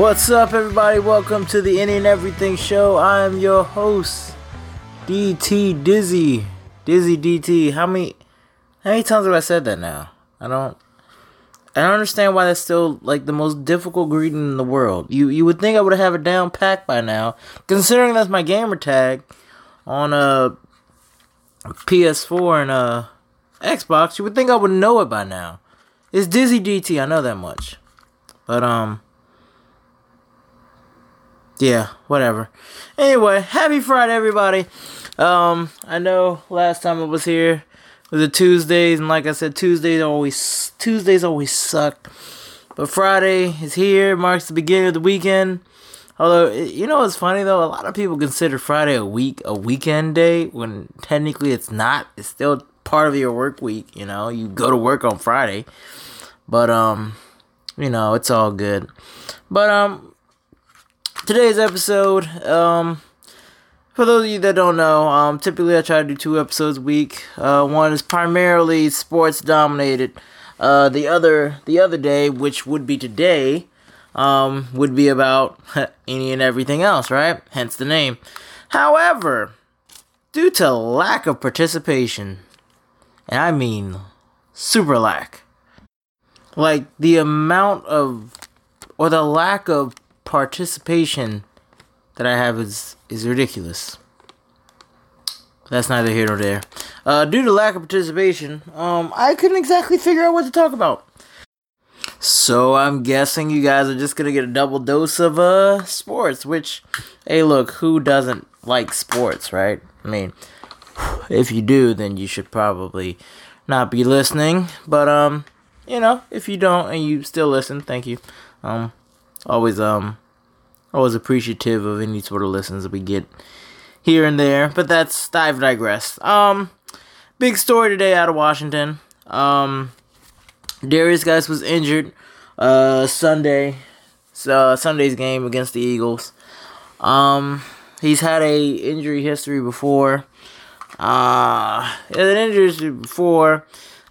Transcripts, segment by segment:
What's up, everybody? Welcome to the Any and Everything Show. I am your host, DT Dizzy. Dizzy DT. How many how many times have I said that now? I don't I don't understand why that's still like the most difficult greeting in the world. You you would think I would have it down packed by now, considering that's my gamer tag on a uh, PS4 and uh Xbox. You would think I would know it by now. It's Dizzy DT. I know that much, but um yeah, whatever. Anyway, happy Friday, everybody. Um, I know last time I was here was a Tuesdays, and like I said, Tuesdays always Tuesdays always suck. But Friday is here, marks the beginning of the weekend. Although you know what's funny though, a lot of people consider Friday a week a weekend day when technically it's not. It's still part of your work week. You know, you go to work on Friday, but um, you know it's all good. But um, today's episode, um, for those of you that don't know, um, typically I try to do two episodes a week. Uh, one is primarily sports dominated. Uh, the other, the other day, which would be today, um, would be about any and everything else, right? Hence the name. However, due to lack of participation, and I mean super lack, like the amount of, or the lack of participation that I have is is ridiculous. That's neither here nor there. Uh, due to lack of participation, um, I couldn't exactly figure out what to talk about. So I'm guessing you guys are just gonna get a double dose of uh sports. Which, hey, look, who doesn't like sports, right? I mean, if you do, then you should probably not be listening. But um, you know, if you don't and you still listen, thank you. Um, always um always appreciative of any sort of listens that we get here and there. But that's I've digressed. Um big story today out of Washington. Um Derrius Guice was injured uh Sunday. Uh, Sunday's game against the Eagles. Um he's had a injury history before. Uh an injury before.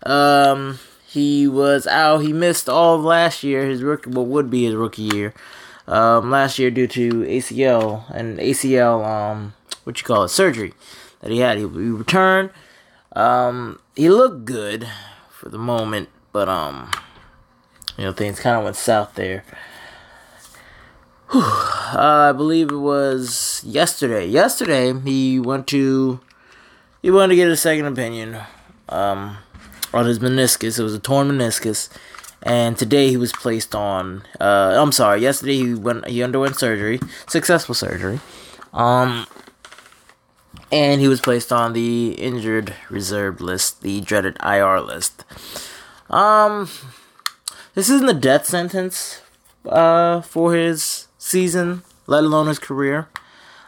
Um he was out. He missed all of last year. His rookie, what would be his rookie year, um, last year due to ACL and ACL, um, what you call it, surgery that he had. He, he returned. Um, he looked good for the moment, but um, you know things kind of went south there. Uh, I believe it was yesterday. Yesterday he went to he wanted to get a second opinion. Um, on his meniscus. It was a torn meniscus, and today he was placed on. Uh, I'm sorry. Yesterday he went. He underwent surgery, successful surgery. Um, and he was placed on the injured reserve list, the dreaded IR list. Um, this isn't a death sentence. Uh, for his season, let alone his career.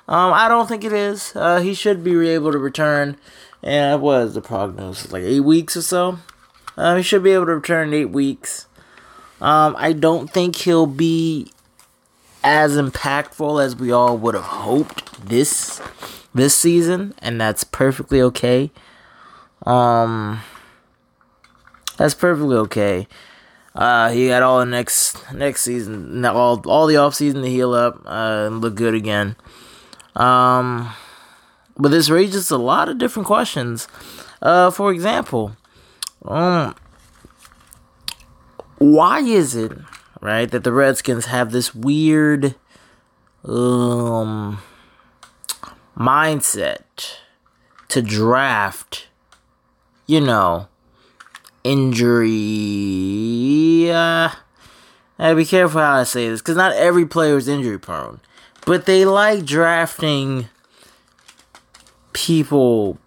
Um, I don't think it is. Uh, he should be able to return and what is the prognosis? Like eight weeks or so. Um, he should be able to return in eight weeks. Um, I don't think he'll be as impactful as we all would have hoped this this season, and that's perfectly okay. Um, that's perfectly okay. Uh, he had all the next next season, all all the off season to heal up uh, and look good again. Um, but this raises a lot of different questions. Uh, for example, um, why is it right that the Redskins have this weird um mindset to draft, you know, injury. Uh, I be careful how I say this because not every player is injury prone, but they like drafting people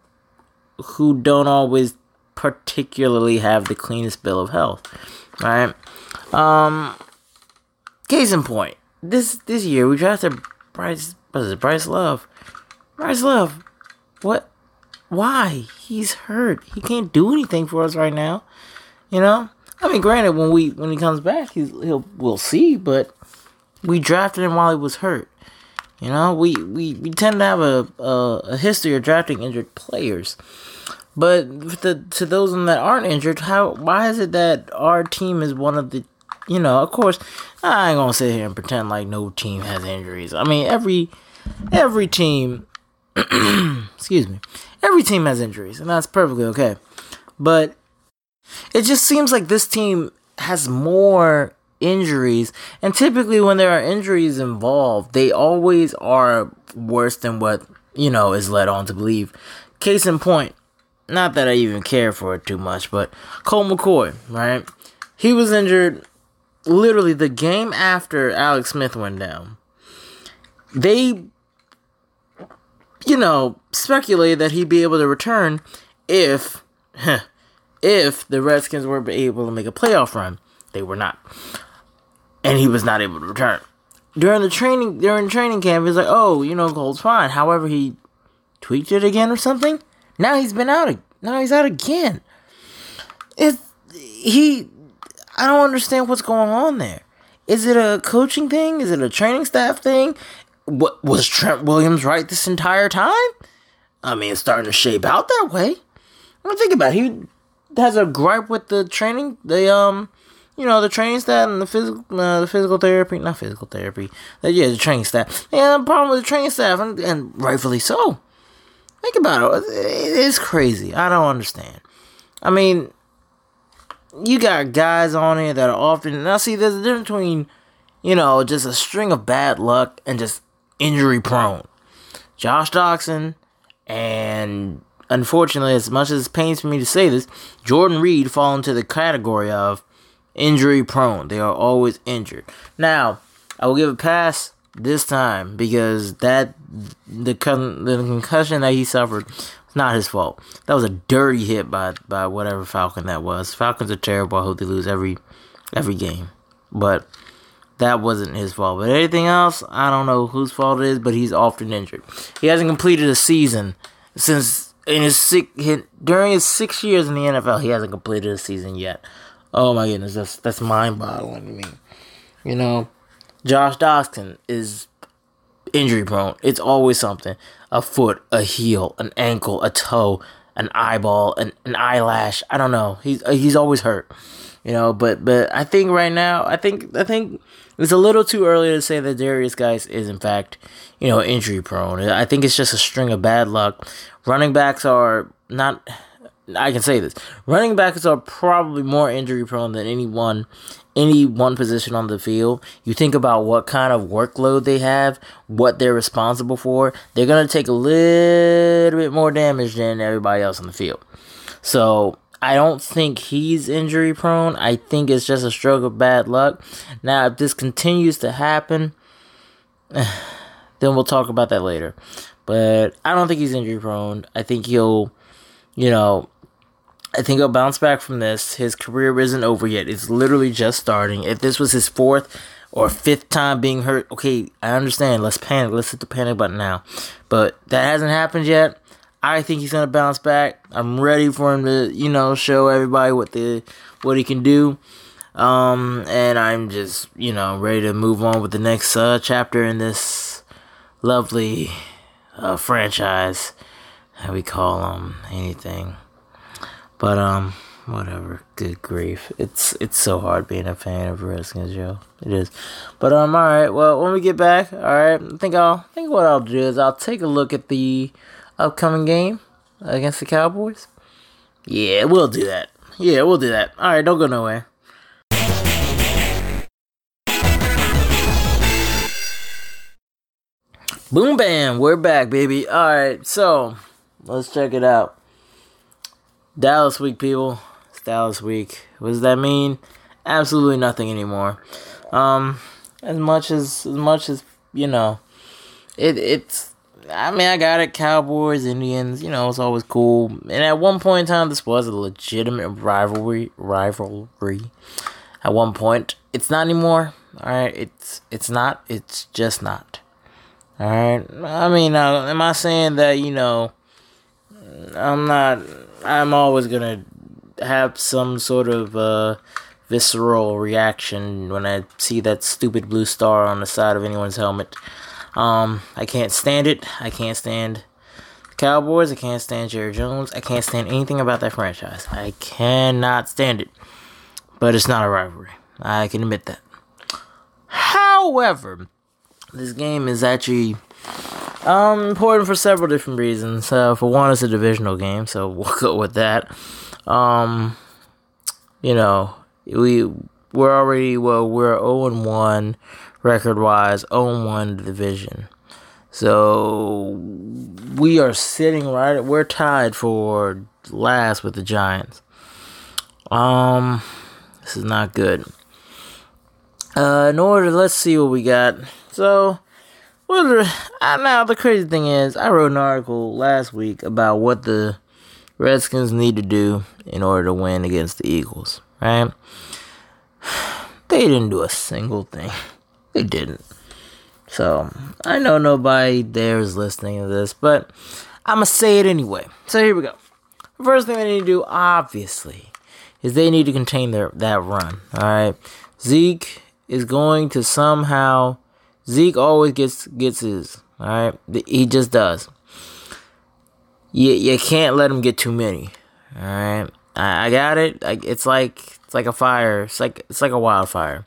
who don't always particularly have the cleanest bill of health, right? Um, case in point, this this year we drafted Bryce. What is it? Bryce Love. Bryce Love. What? Why? He's hurt. He can't do anything for us right now. You know. I mean, granted, when we when he comes back, he's he'll we'll see. But we drafted him while he was hurt. You know, we, we, we tend to have a, a, a history of drafting injured players. But the, to those that aren't injured, how why is it that our team is one of the, you know, of course, I ain't gonna sit here and pretend like no team has injuries. I mean, every every team, excuse me, every team has injuries, and that's perfectly okay. But it just seems like this team has more injuries. And typically, when there are injuries involved, they always are worse than what, you know, is led on to believe. Case in point, not that I even care for it too much, but Colt McCoy, right? He was injured literally the game after Alex Smith went down. They, you know, speculated that he'd be able to return if, if the Redskins were able to make a playoff run. They were not and he was not able to return. During the training during training camp, he's like, "Oh, you know, Colt's fine." However, he tweaked it again or something. Now he's been out. Now he's out again. It he. I don't understand what's going on there. Is it a coaching thing? Is it a training staff thing? What was Trent Williams right this entire time? I mean, it's starting to shape out that way. I mean, think about it. He has a gripe with the training, the um, you know, the training staff and the physical, uh, the physical therapy, not physical therapy, uh, yeah, the training staff. Yeah, problem with the training staff, and, and rightfully so. Think about it. It is crazy. I don't understand. I mean, you got guys on here that are often. Now, see, there's a difference between, you know, just a string of bad luck and just injury prone. Josh Doctson and unfortunately, as much as it pains for me to say this, Jordan Reed fall into the category of injury prone. They are always injured. Now, I will give a pass this time because that the con- the concussion that he suffered was not his fault. That was a dirty hit by by whatever Falcon that was. Falcons are terrible. I hope they lose every every game, but that wasn't his fault. But anything else, I don't know whose fault it is. But he's often injured. He hasn't completed a season since in his six during his six years in the NFL. He hasn't completed a season yet. Oh my goodness, that's that's mind boggling to me. You know, Josh Doctson is injury prone. It's always something. A foot, a heel, an ankle, a toe, an eyeball, an, an eyelash. I don't know. He's uh, he's always hurt. You know, but but I think right now, I think I think it's a little too early to say that Derrius Guice is in fact, you know, injury prone. I think it's just a string of bad luck. Running backs are not I can say this. Running backs are probably more injury prone than any one any one position on the field. You think about what kind of workload they have, what they're responsible for, they're going to take a little bit more damage than everybody else on the field. So, I don't think he's injury prone. I think it's just a stroke of bad luck. Now, if this continues to happen, then we'll talk about that later. But I don't think he's injury prone. I think he'll, you know, I think he'll bounce back from this. His career isn't over yet. It's literally just starting. If this was his fourth or fifth time being hurt, okay, I understand. Let's panic. Let's hit the panic button now. But that hasn't happened yet. I think he's gonna bounce back. I'm ready for him to, you know, show everybody what the what he can do. Um, and I'm just, you know, ready to move on with the next uh, chapter in this lovely uh, franchise. How we call them anything. But um, whatever. Good grief, it's it's so hard being a fan of Redskins, Joe. It is. But um, all right. Well, when we get back, all right. I think I'll I think what I'll do is I'll take a look at the upcoming game against the Cowboys. Yeah, we'll do that. Yeah, we'll do that. All right, don't go nowhere. Boom bam, we're back, baby. All right, so let's check it out. Dallas week, people. It's Dallas week. What does that mean? Absolutely nothing anymore. Um, as much as as much as you know, it it's I mean, I got it. Cowboys, Indians, you know, it's always cool. And at one point in time, this was a legitimate rivalry. Rivalry. At one point, it's not anymore. All right, it's it's not. It's just not. All right. I mean, uh, am I saying that you know? I'm not. I'm always gonna have some sort of uh, visceral reaction when I see that stupid blue star on the side of anyone's helmet. Um, I can't stand it. I can't stand Cowboys. I can't stand Jerry Jones. I can't stand anything about that franchise. I cannot stand it. But it's not a rivalry. I can admit that. However, this game is actually um important for several different reasons. Uh, for one, it's a divisional game, so we'll go with that. Um, you know, we we're already well, we're zero and one record wise, 0 and 1 division. So we are sitting right. We're tied for last with the Giants. Um, this is not good. Uh, in order, let's see what we got. So, well, now the crazy thing is, I wrote an article last week about what the Redskins need to do in order to win against the Eagles. Right? They didn't do a single thing. They didn't. So, I know nobody there is listening to this, but I'm to say it anyway. So, here we go. First thing they need to do, obviously, is they need to contain their that run. All right. Zeke is going to somehow. Zeke always gets gets his. All right. He just does. You, you can't let him get too many. All right. I, I got it. I, it's like it's like a fire. It's like it's like a wildfire.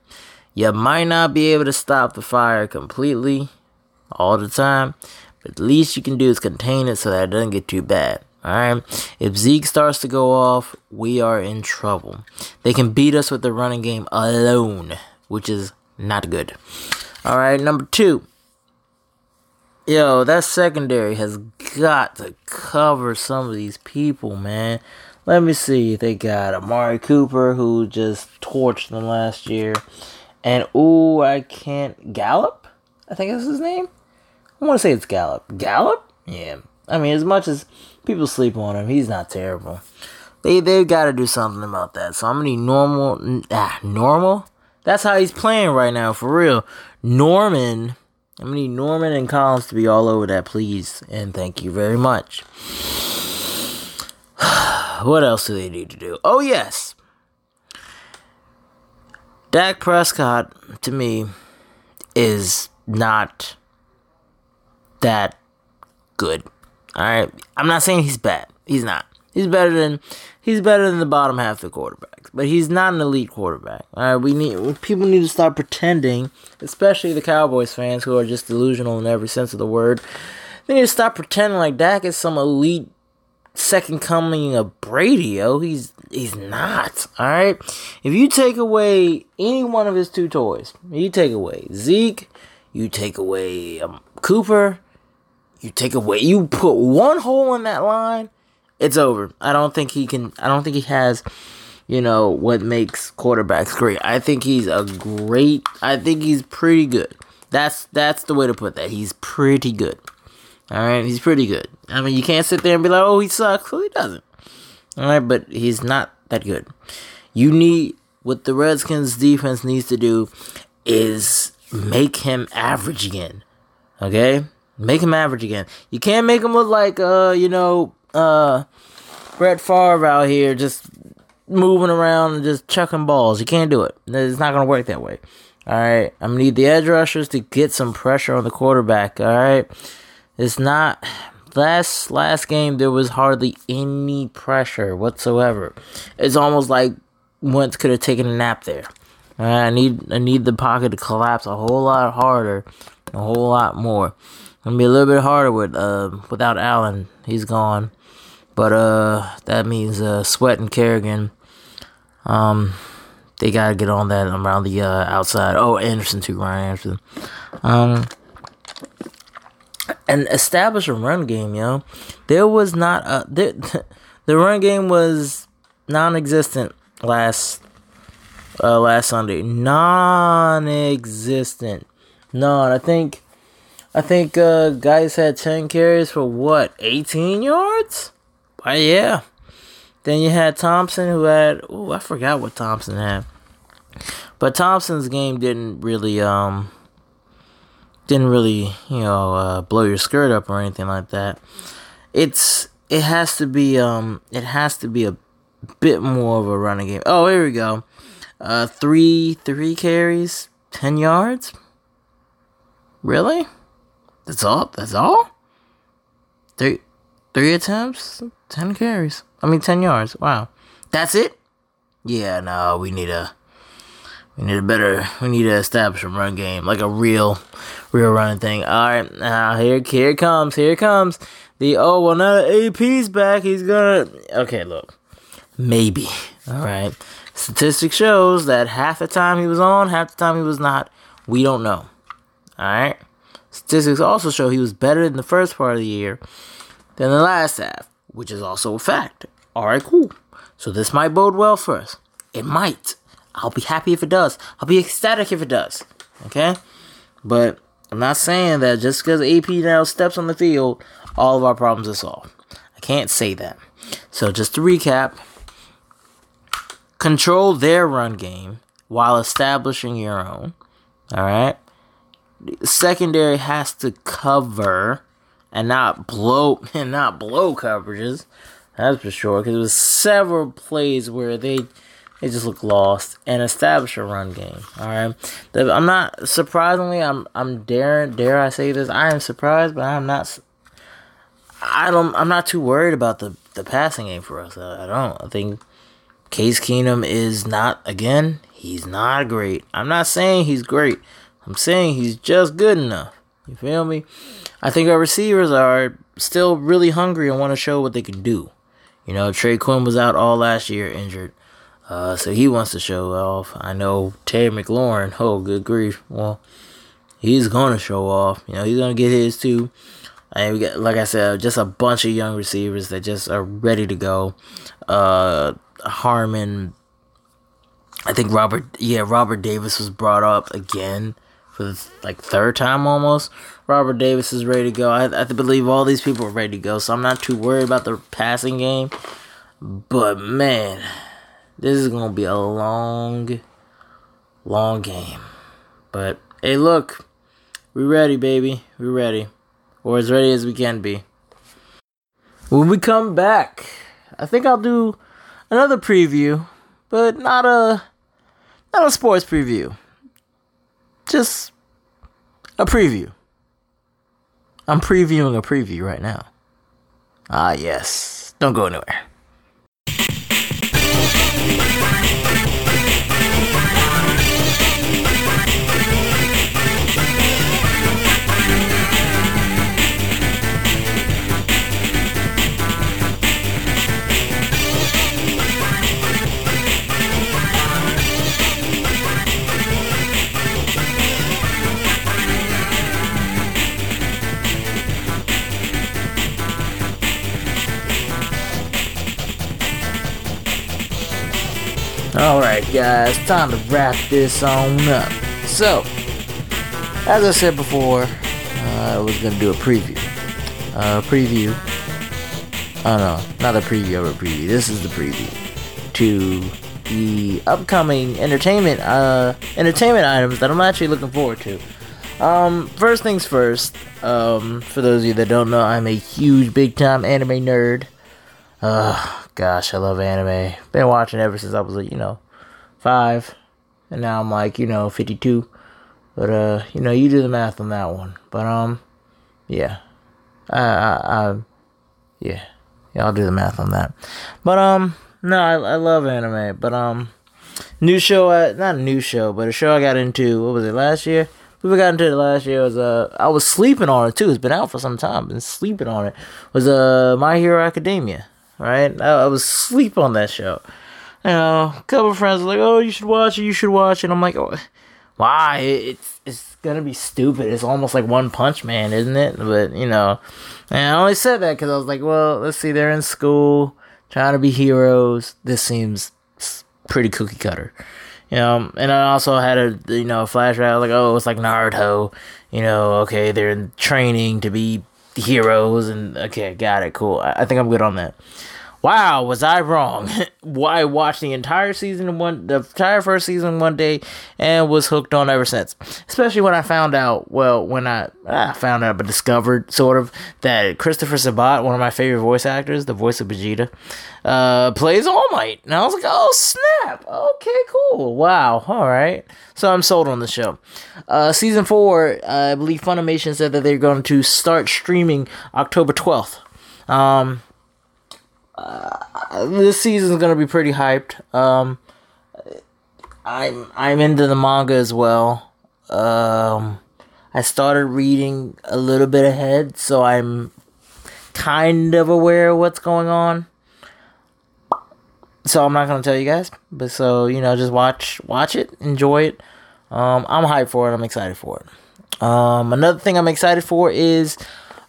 You might not be able to stop the fire completely all the time, but the least you can do is contain it so that it doesn't get too bad. Alright? If Zeke starts to go off, we are in trouble. They can beat us with the running game alone, which is not good. Alright, number two. Yo, that secondary has got to cover some of these people, man. Let me see. They got Amari Cooper, who just torched them last year. And ooh, I can't Gallup. I think that's his name. I want to say it's Gallup. Gallup? Yeah. I mean, as much as people sleep on him, he's not terrible. They they've got to do something about that. So I'm gonna need normal. Ah, normal. That's how he's playing right now, for real. Norman. I'm gonna need Norman and Collins to be all over that, please, and thank you very much. what else do they need to do? Oh yes, Dak Prescott, to me, is not that good. All right, I'm not saying he's bad. He's not. He's better than he's better than the bottom half of the quarterbacks, but he's not an elite quarterback. All right, we need people need to stop pretending, especially the Cowboys fans who are just delusional in every sense of the word. They need to stop pretending like Dak is some elite second coming of Brady, Oh, He's he's not. All right. If you take away any one of his two toys, you take away Zeke, you take away um, Cooper, you take away, you put one hole in that line, it's over. I don't think he can. I don't think he has. You know what makes quarterbacks great. I think he's a great. I think he's pretty good. That's that's the way to put that. He's pretty good. All right, he's pretty good. I mean, you can't sit there and be like, "Oh, he sucks." Well, he doesn't. All right, but he's not that good. You need what the Redskins defense needs to do is make him average again. Okay, make him average again. You can't make him look like uh, you know, uh, Brett Favre out here just moving around and just chucking balls. You can't do it. It's not gonna work that way. All right, I'm gonna need the edge rushers to get some pressure on the quarterback. All right. It's not last last game there was hardly any pressure whatsoever. It's almost like Wentz could have taken a nap there. I need I need the pocket to collapse a whole lot harder, a whole lot more. Gonna be a little bit harder with uh without Allen. He's gone, but uh that means uh Sweat and Kerrigan. Um, they gotta get on that around the uh, outside. Oh, Anderson too, Ryan Anderson. Um, and establish a run game, yo. There was not a there, the run game was non-existent last uh, last Sunday. Non-existent. None. I think I think uh, Guice had 10 carries for what, 18 yards? But yeah. Then you had Thompson who had, oh, I forgot what Thompson had. But Thompson's game didn't really, um, didn't really, you know, uh, blow your skirt up or anything like that. It's, it has to be, um, it has to be a bit more of a running game. Oh, here we go. Uh, three, three carries, 10 yards. Really? That's all. That's all. Three, three attempts, ten carries. I mean, ten yards. Wow, that's it. Yeah, no, we need a, we need a better, we need to establish a run game, like a real, real running thing. All right, now here, here comes, here comes. The oh well, now the AP's back. He's gonna. Okay, look, maybe. All right. Statistics shows that half the time he was on, half the time he was not. We don't know. All right. Statistics also show he was better in the first part of the year than the last half, which is also a fact. Alright, cool. So this might bode well for us. It might. I'll be happy if it does. I'll be ecstatic if it does. Okay? But I'm not saying that just because AP now steps on the field, all of our problems are solved. I can't say that. So just to recap, control their run game while establishing your own. All right secondary has to cover and not blow and not blow coverages. That's for sure. Because there was several plays where they they just look lost and establish a run game. All right, I'm not surprisingly. I'm I'm dare dare I say this. I am surprised, but I'm not. I don't. I'm not too worried about the the passing game for us. I, I don't. I think Case Keenum is not again. He's not great. I'm not saying he's great. I'm saying he's just good enough. You feel me? I think our receivers are still really hungry and want to show what they can do. You know, Trey Quinn was out all last year injured. Uh, so he wants to show off. I know Terry McLaurin, oh, good grief. Well, he's going to show off. You know, he's going to get his too. And we got, like I said, just a bunch of young receivers that just are ready to go. Uh, Harmon, I think Robert, yeah, Robert Davis was brought up again for the like third time almost. Robert Davis is ready to go. I, I believe all these people are ready to go, so I'm not too worried about the passing game. But man, this is gonna be a long, long game. But hey, look, we ready, baby. We ready, or as ready as we can be. When we come back, I think I'll do another preview, but not a not a sports preview just a preview. I'm previewing a preview right now. Ah, yes. Don't go anywhere. Alright, guys, time to wrap this on up. So, as I said before, uh, I was to do a preview. Uh, preview. Oh no, not a preview of a preview. This is the preview to the upcoming entertainment uh, entertainment items that I'm actually looking forward to. Um, first things first. Um, for those of you that don't know, I'm a huge, big time anime nerd. Uh, gosh, I love anime. Been watching ever since I was, you know, five, and now I'm like, you know, 52. But uh, you know, you do the math on that one. But um, yeah, I, I, I yeah, yeah, I'll do the math on that. But um, no, I, I love anime. But um, new show, I, not a new show, but a show I got into. What was it last year? We got into it last year. Was uh, I was sleeping on it too. It's been out for some time. Been sleeping on it. Was uh, My Hero Academia right? I, I was sleep on that show. You know, a couple friends were like, "Oh, you should watch it. You should watch it." I'm like, oh, "Why? It's it's gonna be stupid. It's almost like One Punch Man, isn't it?" But you know, and I only said that because I was like, "Well, let's see. They're in school, trying to be heroes. This seems pretty cookie cutter." You know, and I also had a you know flashback like oh it's like Naruto, you know okay they're in training to be heroes and okay got it cool I, I think I'm good on that. Wow, was I wrong? I watched the entire season one, the entire first season one day, and was hooked on ever since. Especially when I found out, well, when I, I found out, but discovered sort of that Christopher Sabat, one of my favorite voice actors, the voice of Vegeta, uh, plays All Might, and I was like, oh snap, okay, cool, wow, all right. So I'm sold on the show. Uh, season four, I believe Funimation said that they're going to start streaming October 12th. Um, uh, this season's gonna be pretty hyped. Um, I'm I'm into the manga as well. Um, I started reading a little bit ahead, so I'm kind of aware of what's going on. So I'm not gonna tell you guys, but so you know, just watch watch it, enjoy it. Um, I'm hyped for it. I'm excited for it. Um, another thing I'm excited for is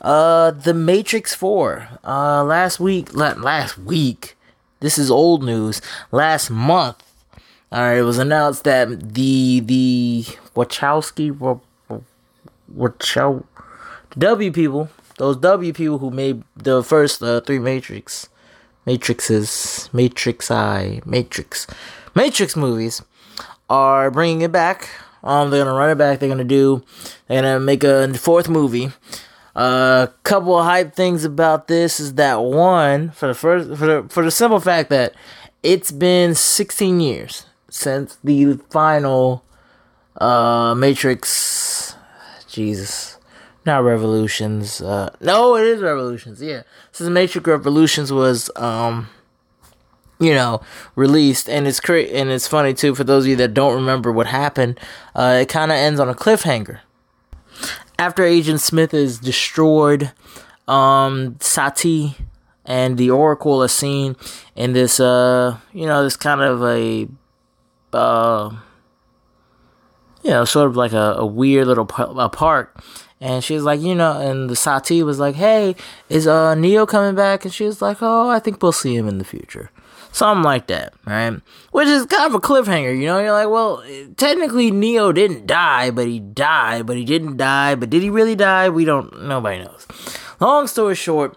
uh, The Matrix 4. Uh, last week, la- last week, this is old news. Last month, alright, it was announced that the, the Wachowski, Wachow, W people, those W people who made the first uh, three Matrix, Matrixes, Matrix I, Matrix, Matrix movies, are bringing it back. Um, they're gonna run it back. They're gonna do. They're gonna make a fourth movie. A uh, couple of hype things about this is that one for the first for the for the simple fact that it's been 16 years since the final uh Matrix Jesus not Revolutions uh no it is Revolutions yeah. Since Matrix Revolutions was um you know released and it's cra- and it's funny too for those of you that don't remember what happened uh it kind of ends on a cliffhanger after Agent Smith is destroyed, um, Sati and the Oracle are seen in this, uh, you know, this kind of a, uh, you know, sort of like a, a weird little a park. And she's like, you know, and the Sati was like, hey, is uh Neo coming back? And she was like, oh, I think we'll see him in the future. Something like that, right? Which is kind of a cliffhanger, you know? You're like, well, technically Neo didn't die, but he died, but he didn't die, but did he really die? We don't, nobody knows. Long story short,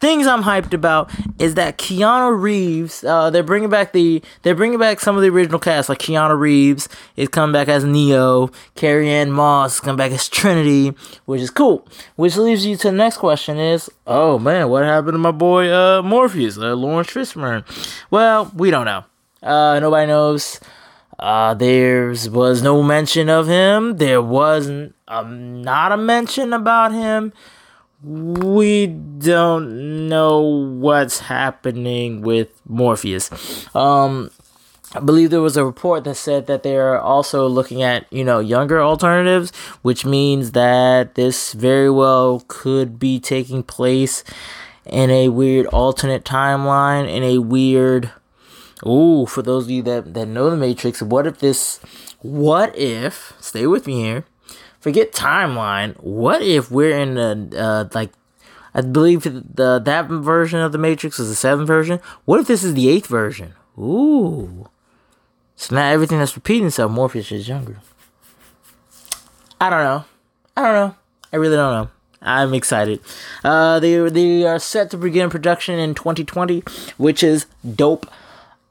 things I'm hyped about is that Keanu Reeves, uh, they're bringing back the, they're bringing back some of the original cast, like Keanu Reeves is coming back as Neo, Carrie-Anne Moss is coming back as Trinity, which is cool. Which leaves you to the next question is, oh man, what happened to my boy, uh, Morpheus, uh, Laurence Fishburne? Well, we don't know. Uh, nobody knows. Uh, there was no mention of him. There wasn't um, not a mention about him we don't know what's happening with Morpheus. Um, I believe there was a report that said that they're also looking at, you know, younger alternatives, which means that this very well could be taking place in a weird alternate timeline, in a weird. Ooh, for those of you that, that know the Matrix, what if this. What if. Stay with me here forget timeline. What if we're in the uh, like I believe the that version of the Matrix is the seventh version. What if this is the eighth version? Ooh. So now everything that's repeating itself, Morpheus is younger. I don't know. I don't know. I really don't know. I'm excited. Uh, they they are set to begin production in 2020, which is dope.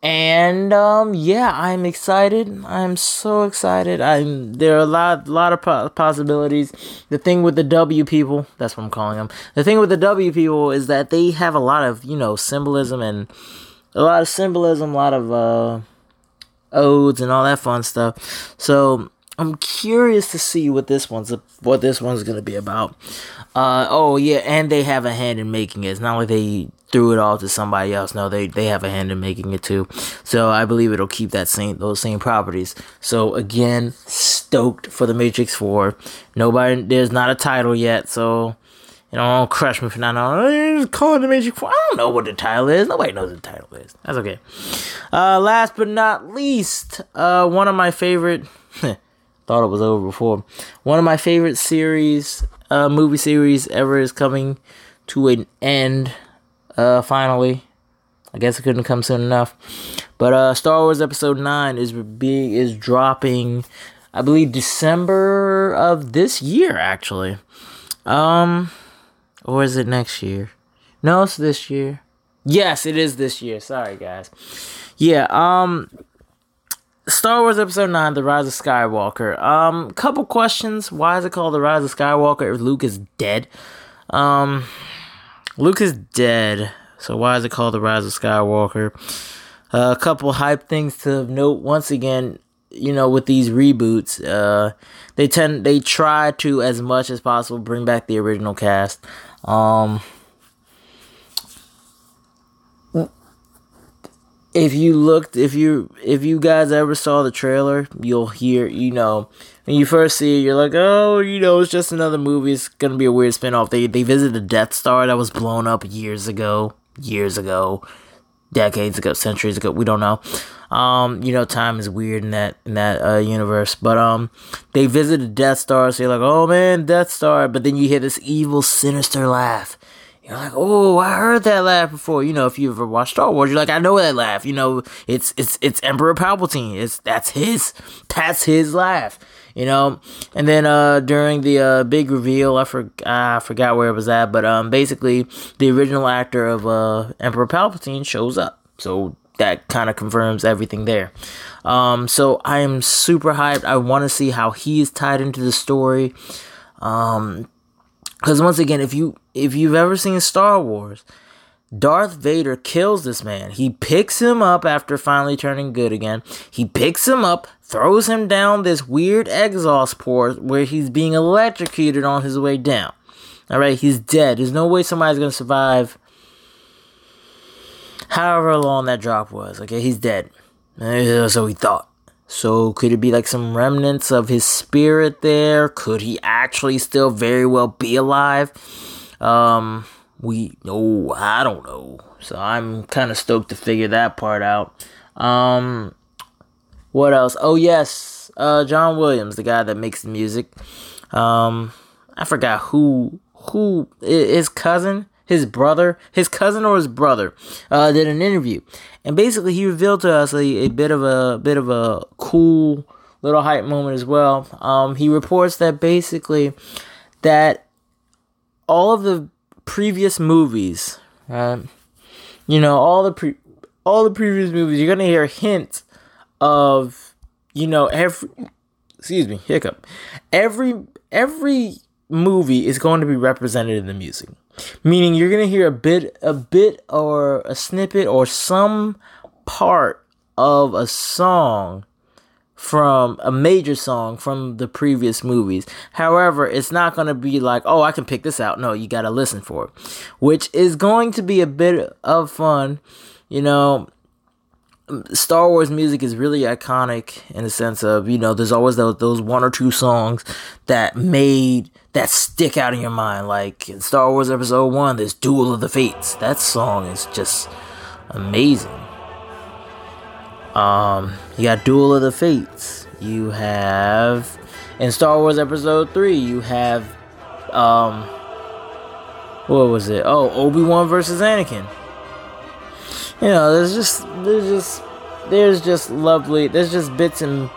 And um, yeah, I'm excited. I'm so excited. I'm there are a lot, lot of po- possibilities. The thing with the W people, that's what I'm calling them. The thing with the W people is that they have a lot of you know symbolism and a lot of symbolism, a lot of uh, odes and all that fun stuff. So I'm curious to see what this one's what this one's gonna be about. Uh, oh yeah, and they have a hand in making it. It's not like they threw it all to somebody else. No, they they have a hand in making it too. So I believe it'll keep that same those same properties. So again, stoked for the Matrix Four. Nobody, there's not a title yet, so. You know, don't crush me for not knowing. Call it the Matrix 4. I don't know what the title is. Nobody knows what the title is. That's okay. Uh, last but not least, uh, one of my favorite. thought it was over before. One of my favorite series, uh, movie series ever is coming to an end uh, finally, I guess it couldn't come soon enough. But uh, Star Wars Episode Nine is being is dropping, I believe December of this year actually. Um, or is it next year? No, it's this year. Yes, it is this year. Sorry, guys. Yeah. Um. Star Wars Episode 9, The Rise of Skywalker. Um, couple questions. Why is it called The Rise of Skywalker if Luke is dead? Um, Luke is dead. So why is it called The Rise of Skywalker? Uh, a couple hype things to note. Once again, you know, with these reboots, uh, they tend, they try to, as much as possible, bring back the original cast. Um, if you looked if you if you guys ever saw the trailer you'll hear you know you first see it you're like oh you know it's just another movie it's gonna be a weird spin-off they they visit the death star that was blown up years ago years ago decades ago centuries ago we don't know um you know time is weird in that in that uh, universe but um they visit the death star so you're like oh man death star but then you hear this evil sinister laugh you're like, oh, I heard that laugh before. You know, if you ever watched Star Wars, you're like, I know that laugh. You know, it's it's it's Emperor Palpatine. It's that's his that's his laugh. You know, and then uh during the uh big reveal, I I forgot where it was at, but um basically the original actor of uh Emperor Palpatine shows up. So that kind of confirms everything there. Um, so I am super hyped. I want to see how he is tied into the story. Um, because once again, if you if you've ever seen Star Wars, Darth Vader kills this man. He picks him up after finally turning good again. He picks him up, throws him down this weird exhaust port where he's being electrocuted on his way down. All right, he's dead. There's no way somebody's gonna survive. However long that drop was, okay, he's dead. So he thought. So could it be like some remnants of his spirit there? Could he actually still very well be alive? Um, we oh I don't know. So I'm kind of stoked to figure that part out. Um, what else? Oh yes, uh, John Williams, the guy that makes the music. Um, I forgot who who his cousin his brother, his cousin or his brother, uh, did an interview, and basically he revealed to us a, a bit of a bit of a cool little hype moment as well. Um, he reports that basically that all of the previous movies? You know, all the pre all the previous movies, you're gonna hear hints of, you know, every excuse me, hiccup. Every every movie is going to be represented in the music meaning you're gonna hear a bit a bit or a snippet or some part of a song from a major song from the previous movies. However, it's not going to be like, oh, I can pick this out. No, you got to listen for it, which is going to be a bit of fun. You know, Star Wars music is really iconic in the sense of, you know, there's always those, those one or two songs that made that stick out in your mind. Like in Star Wars Episode 1, there's Duel of the Fates. That song is just amazing. Um, you got Duel of the Fates. You have in Star Wars Episode 3, you have um what was it? Oh, Obi-Wan versus Anakin. You know, there's just there's just there's just lovely there's just bits and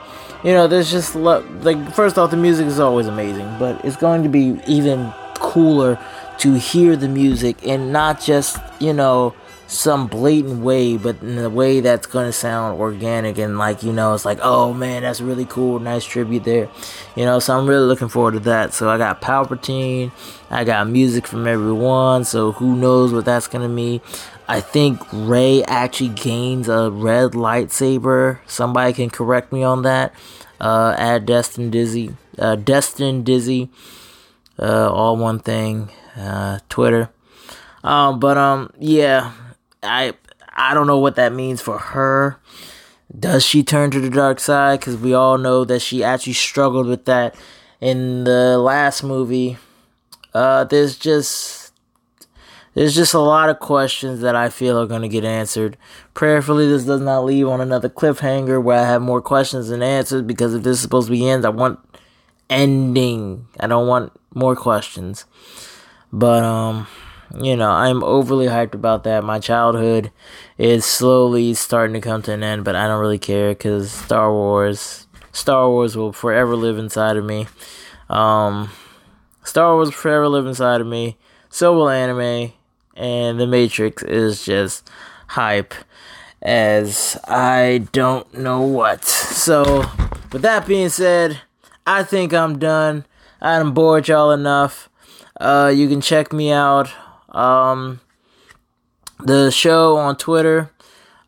you know, there's just lo- like first off, the music is always amazing, but it's going to be even cooler to hear the music and not just you know some blatant way, but in a way that's going to sound organic and like you know, it's like oh man, that's really cool, nice tribute there, you know. So I'm really looking forward to that. So I got Palpatine, I got music from everyone. So who knows what that's gonna mean? I think Rey actually gains a red lightsaber. Somebody can correct me on that. Uh, add Destin Dizzy, uh, Destin Dizzy, uh, all one thing. Uh, Twitter. Um, but um, yeah, I I don't know what that means for her. Does she turn to the dark side? Because we all know that she actually struggled with that in the last movie. Uh, there's just there's just a lot of questions that I feel are going to get answered. Prayerfully, this does not leave on another cliffhanger where I have more questions than answers because if this is supposed to be ends, I want ending. I don't want more questions. But um you know, I'm overly hyped about that. My childhood is slowly starting to come to an end, but I don't really care because Star Wars, Star Wars will forever live inside of me. Um, Star Wars will forever live inside of me. So will anime, and The Matrix is just hype as I don't know what. So, with that being said, I think I'm done. I done bored y'all enough. Uh, you can check me out. Um, the show on Twitter.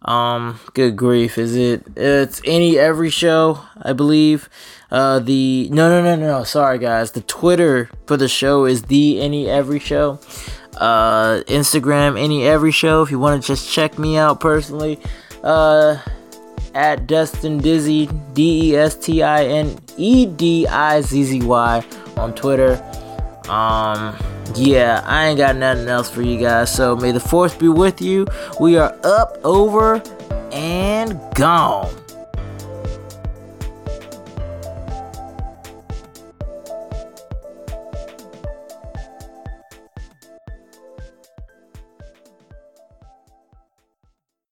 Um, good grief, is it? It's any every show, I believe. Uh, the no, no, no, no, sorry guys. The Twitter for the show is the any every show. Uh, Instagram any every show. If you want to just check me out personally, uh, at Destin Dizzy D E S T I N E D I Z Z Y on Twitter. Um, yeah, I ain't got nothing else for you guys. So may the force be with you. We are up, over, and gone.